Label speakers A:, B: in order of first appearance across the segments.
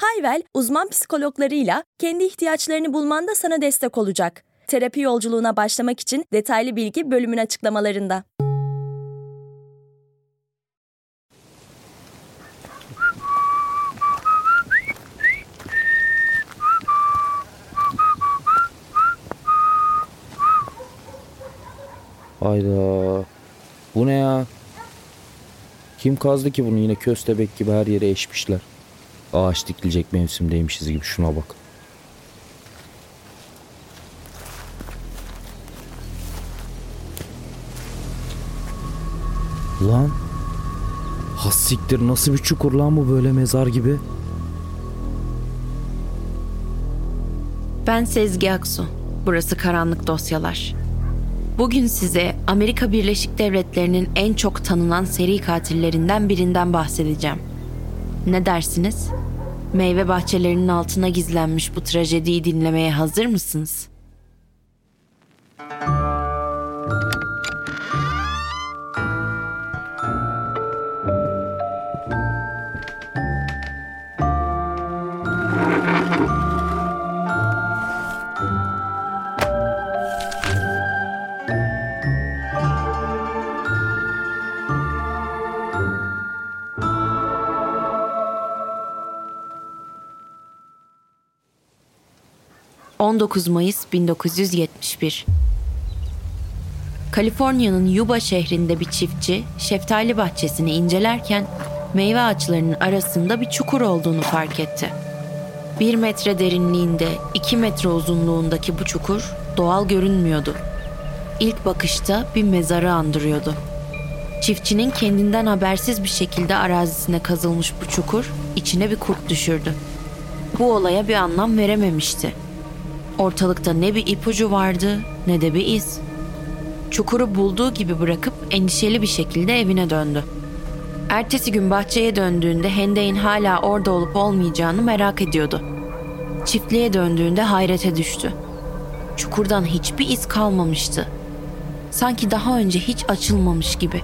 A: Hayvel, uzman psikologlarıyla kendi ihtiyaçlarını bulmanda sana destek olacak. Terapi yolculuğuna başlamak için detaylı bilgi bölümün açıklamalarında.
B: Hayda. Bu ne ya? Kim kazdı ki bunu yine köstebek gibi her yere eşmişler. Ağaç dikilecek mevsimdeymişiz gibi şuna bak. Lan. Hassiktir nasıl bir çukur lan bu böyle mezar gibi?
C: Ben Sezgi Aksu. Burası Karanlık Dosyalar. Bugün size Amerika Birleşik Devletleri'nin en çok tanınan seri katillerinden birinden bahsedeceğim. Ne dersiniz? Meyve bahçelerinin altına gizlenmiş bu trajediyi dinlemeye hazır mısınız? 19 Mayıs 1971 Kaliforniya'nın Yuba şehrinde bir çiftçi şeftali bahçesini incelerken meyve ağaçlarının arasında bir çukur olduğunu fark etti. Bir metre derinliğinde, iki metre uzunluğundaki bu çukur doğal görünmüyordu. İlk bakışta bir mezarı andırıyordu. Çiftçinin kendinden habersiz bir şekilde arazisine kazılmış bu çukur içine bir kurt düşürdü. Bu olaya bir anlam verememişti. Ortalıkta ne bir ipucu vardı ne de bir iz. Çukuru bulduğu gibi bırakıp endişeli bir şekilde evine döndü. Ertesi gün bahçeye döndüğünde Hendey'in hala orada olup olmayacağını merak ediyordu. Çiftliğe döndüğünde hayrete düştü. Çukurdan hiçbir iz kalmamıştı. Sanki daha önce hiç açılmamış gibi.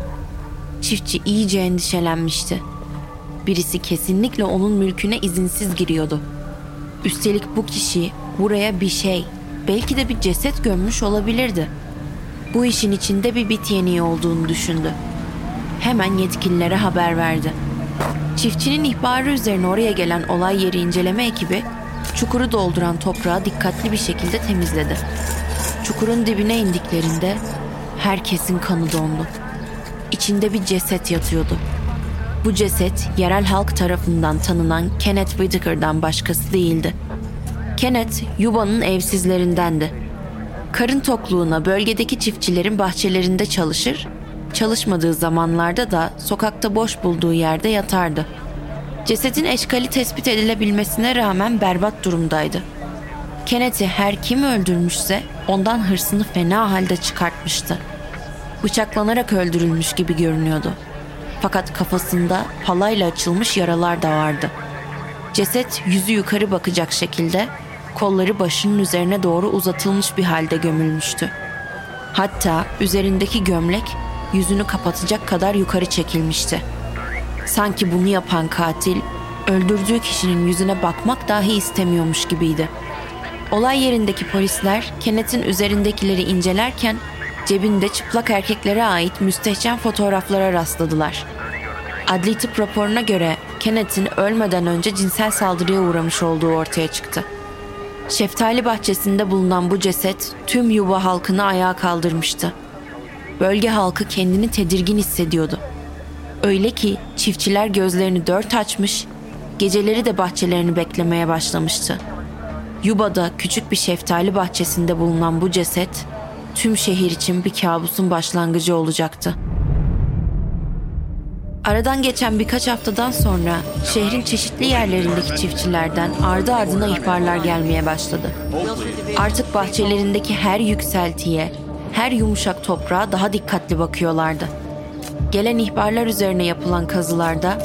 C: Çiftçi iyice endişelenmişti. Birisi kesinlikle onun mülküne izinsiz giriyordu. Üstelik bu kişi buraya bir şey, belki de bir ceset gömmüş olabilirdi. Bu işin içinde bir bit yeniği olduğunu düşündü. Hemen yetkililere haber verdi. Çiftçinin ihbarı üzerine oraya gelen olay yeri inceleme ekibi çukuru dolduran toprağı dikkatli bir şekilde temizledi. Çukurun dibine indiklerinde herkesin kanı dondu. İçinde bir ceset yatıyordu. Bu ceset yerel halk tarafından tanınan Kenneth Whitaker'dan başkası değildi. Kenneth, Yuba'nın evsizlerindendi. Karın tokluğuna bölgedeki çiftçilerin bahçelerinde çalışır, çalışmadığı zamanlarda da sokakta boş bulduğu yerde yatardı. Cesedin eşkali tespit edilebilmesine rağmen berbat durumdaydı. Kenneth'i her kim öldürmüşse ondan hırsını fena halde çıkartmıştı. Bıçaklanarak öldürülmüş gibi görünüyordu. Fakat kafasında palayla açılmış yaralar da vardı. Ceset yüzü yukarı bakacak şekilde kolları başının üzerine doğru uzatılmış bir halde gömülmüştü. Hatta üzerindeki gömlek yüzünü kapatacak kadar yukarı çekilmişti. Sanki bunu yapan katil öldürdüğü kişinin yüzüne bakmak dahi istemiyormuş gibiydi. Olay yerindeki polisler Kenneth'in üzerindekileri incelerken cebinde çıplak erkeklere ait müstehcen fotoğraflara rastladılar. Adli tıp raporuna göre Kenneth'in ölmeden önce cinsel saldırıya uğramış olduğu ortaya çıktı. Şeftali bahçesinde bulunan bu ceset tüm yuva halkını ayağa kaldırmıştı. Bölge halkı kendini tedirgin hissediyordu. Öyle ki çiftçiler gözlerini dört açmış, geceleri de bahçelerini beklemeye başlamıştı. Yuba'da küçük bir şeftali bahçesinde bulunan bu ceset tüm şehir için bir kabusun başlangıcı olacaktı. Aradan geçen birkaç haftadan sonra şehrin çeşitli yerlerindeki çiftçilerden ardı ardına ihbarlar gelmeye başladı. Artık bahçelerindeki her yükseltiye, her yumuşak toprağa daha dikkatli bakıyorlardı. Gelen ihbarlar üzerine yapılan kazılarda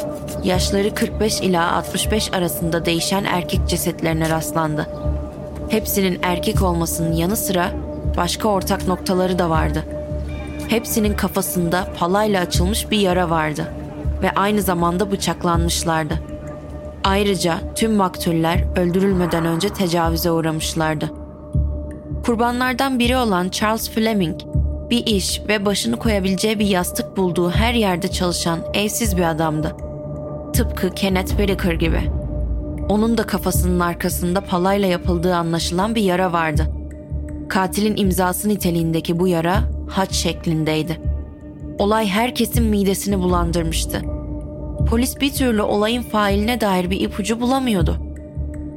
C: yaşları 45 ila 65 arasında değişen erkek cesetlerine rastlandı. Hepsinin erkek olmasının yanı sıra başka ortak noktaları da vardı. Hepsinin kafasında palayla açılmış bir yara vardı ve aynı zamanda bıçaklanmışlardı. Ayrıca tüm maktuller öldürülmeden önce tecavüze uğramışlardı. Kurbanlardan biri olan Charles Fleming, bir iş ve başını koyabileceği bir yastık bulduğu her yerde çalışan evsiz bir adamdı. Tıpkı Kenneth Whitaker gibi. Onun da kafasının arkasında palayla yapıldığı anlaşılan bir yara vardı. Katilin imzası niteliğindeki bu yara haç şeklindeydi. Olay herkesin midesini bulandırmıştı. Polis bir türlü olayın failine dair bir ipucu bulamıyordu.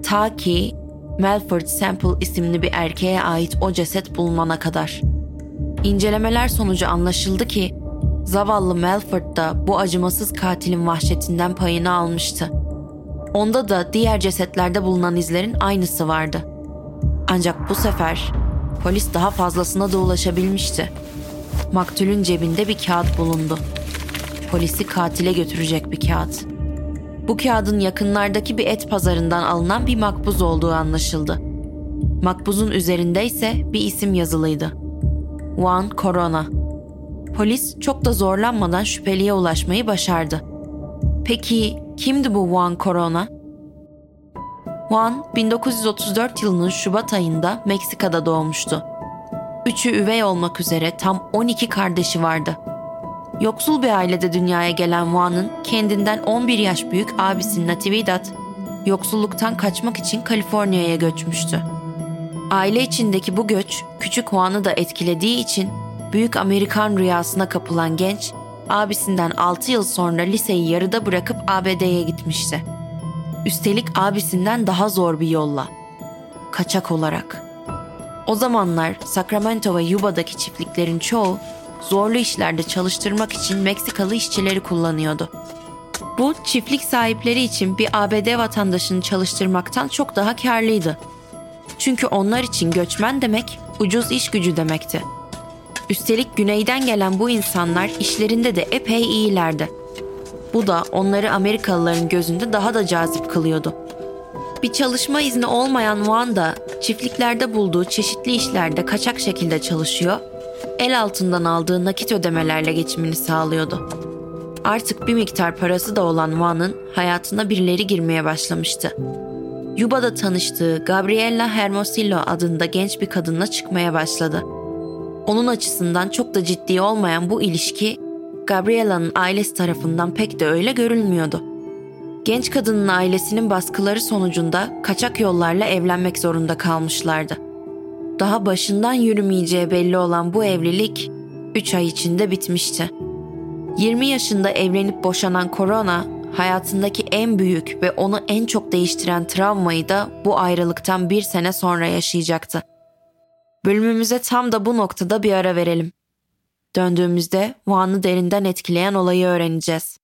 C: Ta ki Melford Sample isimli bir erkeğe ait o ceset bulunana kadar. İncelemeler sonucu anlaşıldı ki zavallı Melford da bu acımasız katilin vahşetinden payını almıştı. Onda da diğer cesetlerde bulunan izlerin aynısı vardı. Ancak bu sefer polis daha fazlasına da ulaşabilmişti. Maktulün cebinde bir kağıt bulundu. Polisi katile götürecek bir kağıt. Bu kağıdın yakınlardaki bir et pazarından alınan bir makbuz olduğu anlaşıldı. Makbuzun üzerinde ise bir isim yazılıydı. Juan Corona. Polis çok da zorlanmadan şüpheliye ulaşmayı başardı. Peki kimdi bu Juan Corona? Juan 1934 yılının Şubat ayında Meksika'da doğmuştu. Üçü üvey olmak üzere tam 12 kardeşi vardı. Yoksul bir ailede dünyaya gelen Juan'ın kendinden 11 yaş büyük abisi Natividad, yoksulluktan kaçmak için Kaliforniya'ya göçmüştü. Aile içindeki bu göç küçük Juan'ı da etkilediği için büyük Amerikan rüyasına kapılan genç, abisinden 6 yıl sonra liseyi yarıda bırakıp ABD'ye gitmişti. Üstelik abisinden daha zor bir yolla. Kaçak olarak. O zamanlar Sacramento ve Yuba'daki çiftliklerin çoğu zorlu işlerde çalıştırmak için Meksikalı işçileri kullanıyordu. Bu çiftlik sahipleri için bir ABD vatandaşını çalıştırmaktan çok daha karlıydı. Çünkü onlar için göçmen demek ucuz iş gücü demekti. Üstelik güneyden gelen bu insanlar işlerinde de epey iyilerdi. Bu da onları Amerikalıların gözünde daha da cazip kılıyordu. Bir çalışma izni olmayan Wanda, çiftliklerde bulduğu çeşitli işlerde kaçak şekilde çalışıyor, el altından aldığı nakit ödemelerle geçimini sağlıyordu. Artık bir miktar parası da olan Juan'ın hayatına birileri girmeye başlamıştı. Yuba'da tanıştığı Gabriella Hermosillo adında genç bir kadınla çıkmaya başladı. Onun açısından çok da ciddi olmayan bu ilişki, Gabriella'nın ailesi tarafından pek de öyle görülmüyordu. Genç kadının ailesinin baskıları sonucunda kaçak yollarla evlenmek zorunda kalmışlardı. Daha başından yürümeyeceği belli olan bu evlilik 3 ay içinde bitmişti. 20 yaşında evlenip boşanan Corona, hayatındaki en büyük ve onu en çok değiştiren travmayı da bu ayrılıktan bir sene sonra yaşayacaktı. Bölümümüze tam da bu noktada bir ara verelim. Döndüğümüzde Juan'ı derinden etkileyen olayı öğreneceğiz.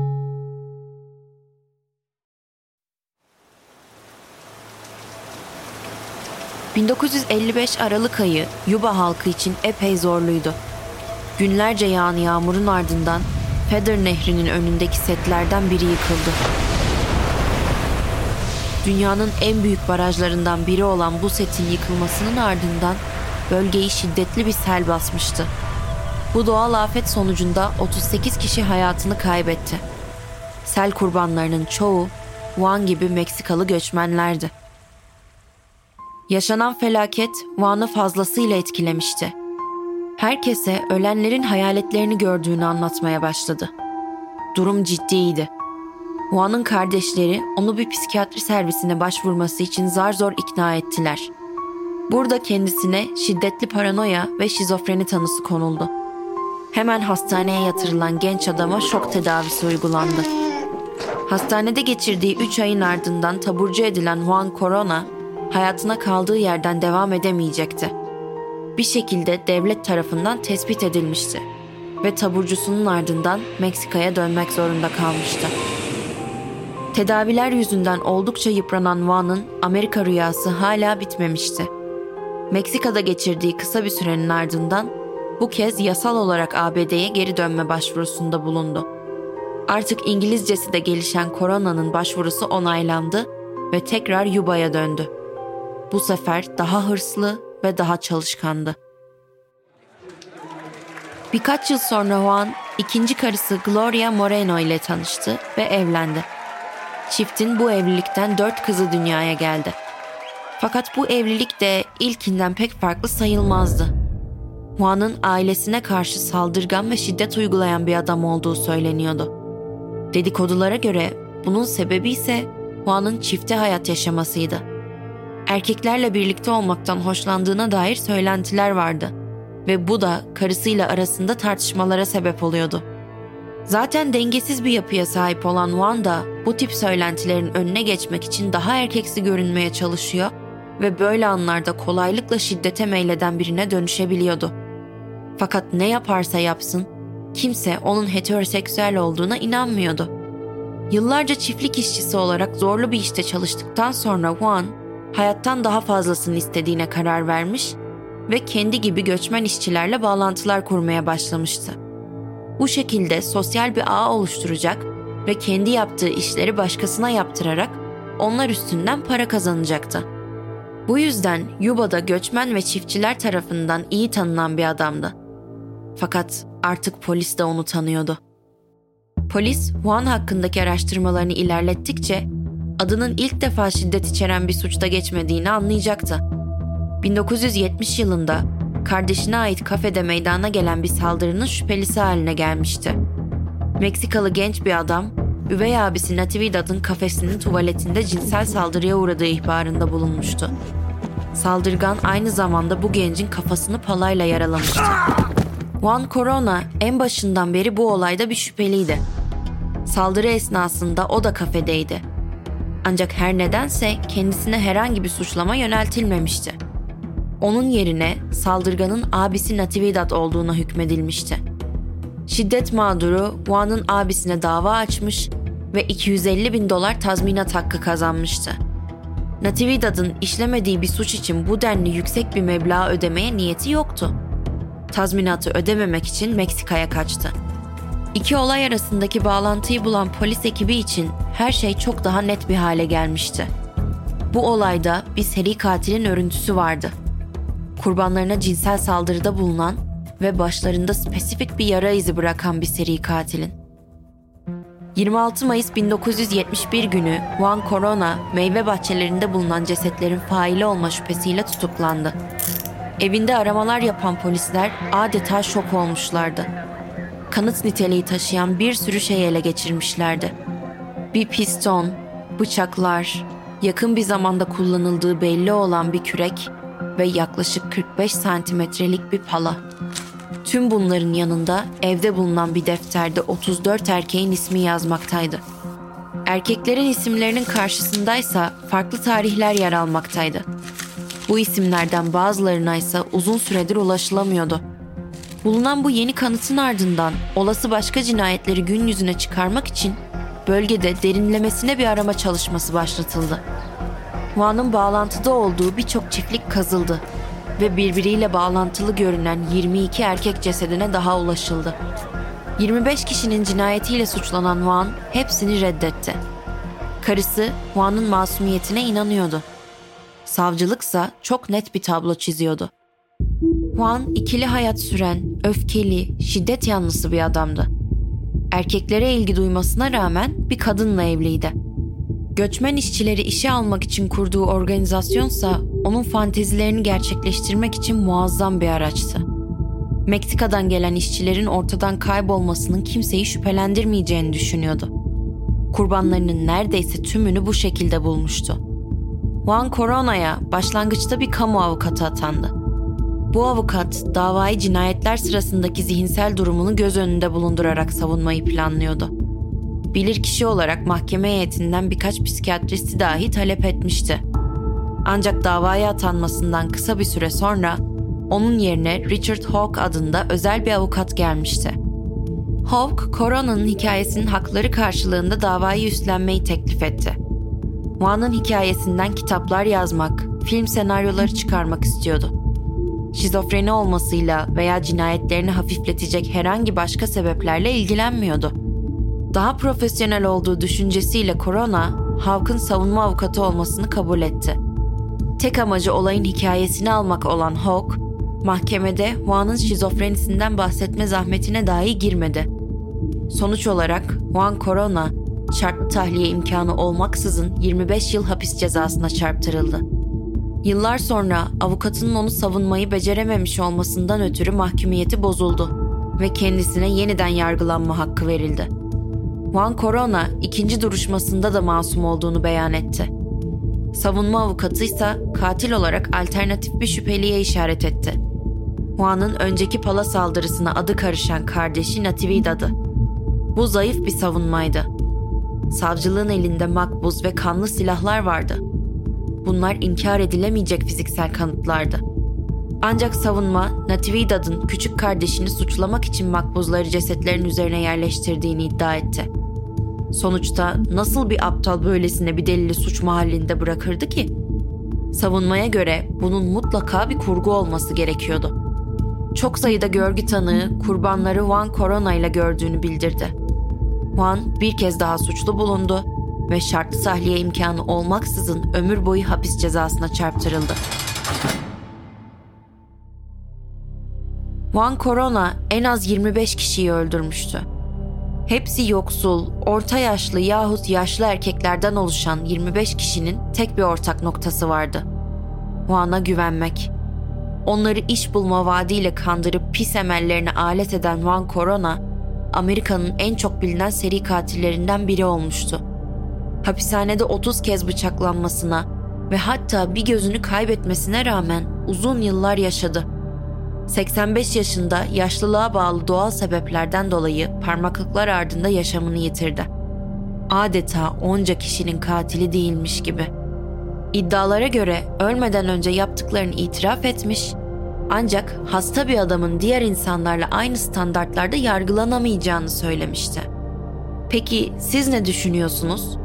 C: 1955 Aralık ayı Yuba halkı için epey zorluydu. Günlerce yağan yağmurun ardından Feder Nehri'nin önündeki setlerden biri yıkıldı. Dünyanın en büyük barajlarından biri olan bu setin yıkılmasının ardından bölgeyi şiddetli bir sel basmıştı. Bu doğal afet sonucunda 38 kişi hayatını kaybetti. Sel kurbanlarının çoğu Juan gibi Meksikalı göçmenlerdi. Yaşanan felaket Juan'ı fazlasıyla etkilemişti. Herkese ölenlerin hayaletlerini gördüğünü anlatmaya başladı. Durum ciddiydi. Juan'ın kardeşleri onu bir psikiyatri servisine başvurması için zar zor ikna ettiler. Burada kendisine şiddetli paranoya ve şizofreni tanısı konuldu. Hemen hastaneye yatırılan genç adama şok tedavisi uygulandı. Hastanede geçirdiği 3 ayın ardından taburcu edilen Juan Corona, hayatına kaldığı yerden devam edemeyecekti. Bir şekilde devlet tarafından tespit edilmişti ve taburcusunun ardından Meksika'ya dönmek zorunda kalmıştı. Tedaviler yüzünden oldukça yıpranan Juan'ın Amerika rüyası hala bitmemişti. Meksika'da geçirdiği kısa bir sürenin ardından bu kez yasal olarak ABD'ye geri dönme başvurusunda bulundu. Artık İngilizcesi de gelişen Corona'nın başvurusu onaylandı ve tekrar Yuba'ya döndü. Bu sefer daha hırslı ve daha çalışkandı. Birkaç yıl sonra Juan ikinci karısı Gloria Moreno ile tanıştı ve evlendi. Çiftin bu evlilikten dört kızı dünyaya geldi. Fakat bu evlilik de ilkinden pek farklı sayılmazdı. Juan'ın ailesine karşı saldırgan ve şiddet uygulayan bir adam olduğu söyleniyordu. Dedikodulara göre bunun sebebi ise Juan'ın çifte hayat yaşamasıydı. Erkeklerle birlikte olmaktan hoşlandığına dair söylentiler vardı ve bu da karısıyla arasında tartışmalara sebep oluyordu. Zaten dengesiz bir yapıya sahip olan Wanda bu tip söylentilerin önüne geçmek için daha erkeksi görünmeye çalışıyor ve böyle anlarda kolaylıkla şiddete meyleden birine dönüşebiliyordu. Fakat ne yaparsa yapsın kimse onun heteroseksüel olduğuna inanmıyordu. Yıllarca çiftlik işçisi olarak zorlu bir işte çalıştıktan sonra Juan hayattan daha fazlasını istediğine karar vermiş ve kendi gibi göçmen işçilerle bağlantılar kurmaya başlamıştı. Bu şekilde sosyal bir ağ oluşturacak ve kendi yaptığı işleri başkasına yaptırarak onlar üstünden para kazanacaktı. Bu yüzden Yuba'da göçmen ve çiftçiler tarafından iyi tanınan bir adamdı. Fakat artık polis de onu tanıyordu. Polis Juan hakkındaki araştırmalarını ilerlettikçe adının ilk defa şiddet içeren bir suçta geçmediğini anlayacaktı. 1970 yılında kardeşine ait kafede meydana gelen bir saldırının şüphelisi haline gelmişti. Meksikalı genç bir adam, üvey abisi Natividad'ın kafesinin tuvaletinde cinsel saldırıya uğradığı ihbarında bulunmuştu. Saldırgan aynı zamanda bu gencin kafasını palayla yaralamıştı. Juan Corona en başından beri bu olayda bir şüpheliydi. Saldırı esnasında o da kafedeydi. Ancak her nedense kendisine herhangi bir suçlama yöneltilmemişti. Onun yerine saldırganın abisi Natividad olduğuna hükmedilmişti. Şiddet mağduru Juan'ın abisine dava açmış ve 250 bin dolar tazminat hakkı kazanmıştı. Natividad'ın işlemediği bir suç için bu denli yüksek bir meblağ ödemeye niyeti yoktu. Tazminatı ödememek için Meksika'ya kaçtı. İki olay arasındaki bağlantıyı bulan polis ekibi için her şey çok daha net bir hale gelmişti. Bu olayda bir seri katilin örüntüsü vardı. Kurbanlarına cinsel saldırıda bulunan ve başlarında spesifik bir yara izi bırakan bir seri katilin. 26 Mayıs 1971 günü Juan Corona meyve bahçelerinde bulunan cesetlerin faili olma şüphesiyle tutuklandı. Evinde aramalar yapan polisler adeta şok olmuşlardı. Kanıt niteliği taşıyan bir sürü şey ele geçirmişlerdi. Bir piston, bıçaklar, yakın bir zamanda kullanıldığı belli olan bir kürek ve yaklaşık 45 santimetrelik bir pala. Tüm bunların yanında evde bulunan bir defterde 34 erkeğin ismi yazmaktaydı. Erkeklerin isimlerinin karşısındaysa farklı tarihler yer almaktaydı. Bu isimlerden bazılarına ise uzun süredir ulaşılamıyordu. Bulunan bu yeni kanıtın ardından olası başka cinayetleri gün yüzüne çıkarmak için bölgede derinlemesine bir arama çalışması başlatıldı. Juan'ın bağlantıda olduğu birçok çiftlik kazıldı ve birbiriyle bağlantılı görünen 22 erkek cesedine daha ulaşıldı. 25 kişinin cinayetiyle suçlanan Juan hepsini reddetti. Karısı Juan'ın masumiyetine inanıyordu. Savcılıksa çok net bir tablo çiziyordu. Juan ikili hayat süren, öfkeli, şiddet yanlısı bir adamdı. Erkeklere ilgi duymasına rağmen bir kadınla evliydi. Göçmen işçileri işe almak için kurduğu organizasyonsa onun fantezilerini gerçekleştirmek için muazzam bir araçtı. Meksika'dan gelen işçilerin ortadan kaybolmasının kimseyi şüphelendirmeyeceğini düşünüyordu. Kurbanlarının neredeyse tümünü bu şekilde bulmuştu. Juan Corona'ya başlangıçta bir kamu avukatı atandı. Bu avukat davayı cinayetler sırasındaki zihinsel durumunu göz önünde bulundurarak savunmayı planlıyordu. Bilirkişi olarak mahkeme heyetinden birkaç psikiyatristi dahi talep etmişti. Ancak davaya atanmasından kısa bir süre sonra onun yerine Richard Hawke adında özel bir avukat gelmişti. Hawke, Corona'nın hikayesinin hakları karşılığında davayı üstlenmeyi teklif etti. Juan'ın hikayesinden kitaplar yazmak, film senaryoları çıkarmak istiyordu. Şizofreni olmasıyla veya cinayetlerini hafifletecek herhangi başka sebeplerle ilgilenmiyordu. Daha profesyonel olduğu düşüncesiyle Corona, Hawke'ın savunma avukatı olmasını kabul etti. Tek amacı olayın hikayesini almak olan Hawke, mahkemede Juan'ın şizofrenisinden bahsetme zahmetine dahi girmedi. Sonuç olarak Juan Corona, şartlı tahliye imkanı olmaksızın 25 yıl hapis cezasına çarptırıldı. Yıllar sonra avukatının onu savunmayı becerememiş olmasından ötürü mahkumiyeti bozuldu ve kendisine yeniden yargılanma hakkı verildi. Juan Corona ikinci duruşmasında da masum olduğunu beyan etti. Savunma avukatı ise katil olarak alternatif bir şüpheliye işaret etti. Juan'ın önceki pala saldırısına adı karışan kardeşi Natividad'ı. Bu zayıf bir savunmaydı. Savcılığın elinde makbuz ve kanlı silahlar vardı. Bunlar inkar edilemeyecek fiziksel kanıtlardı. Ancak savunma Natividad'ın küçük kardeşini suçlamak için makbuzları cesetlerin üzerine yerleştirdiğini iddia etti. Sonuçta nasıl bir aptal böylesine bir delili suç mahallinde bırakırdı ki? Savunmaya göre bunun mutlaka bir kurgu olması gerekiyordu. Çok sayıda görgü tanığı kurbanları Juan Corona ile gördüğünü bildirdi. Juan bir kez daha suçlu bulundu ve şartlı tahliye imkanı olmaksızın ömür boyu hapis cezasına çarptırıldı. Juan Corona en az 25 kişiyi öldürmüştü. Hepsi yoksul, orta yaşlı yahut yaşlı erkeklerden oluşan 25 kişinin tek bir ortak noktası vardı. Juan'a güvenmek. Onları iş bulma vaadiyle kandırıp pis emellerine alet eden Juan Corona, Amerika'nın en çok bilinen seri katillerinden biri olmuştu. Hapishanede 30 kez bıçaklanmasına ve hatta bir gözünü kaybetmesine rağmen uzun yıllar yaşadı. 85 yaşında yaşlılığa bağlı doğal sebeplerden dolayı parmaklıklar ardında yaşamını yitirdi. Adeta onca kişinin katili değilmiş gibi. İddialara göre ölmeden önce yaptıklarını itiraf etmiş ancak hasta bir adamın diğer insanlarla aynı standartlarda yargılanamayacağını söylemişti. Peki siz ne düşünüyorsunuz?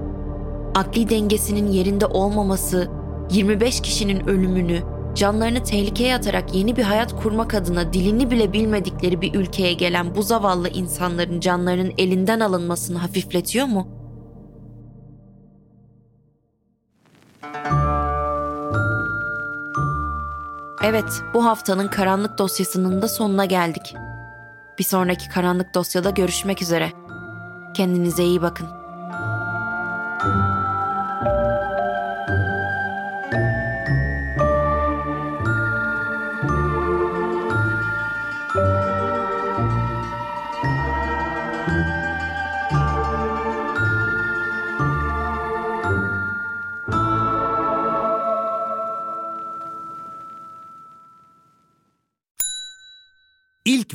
C: Akli dengesinin yerinde olmaması, 25 kişinin ölümünü, canlarını tehlikeye atarak yeni bir hayat kurmak adına dilini bile bilmedikleri bir ülkeye gelen bu zavallı insanların canlarının elinden alınmasını hafifletiyor mu? Evet, bu haftanın karanlık dosyasının da sonuna geldik. Bir sonraki karanlık dosyada görüşmek üzere. Kendinize iyi bakın.
D: İlk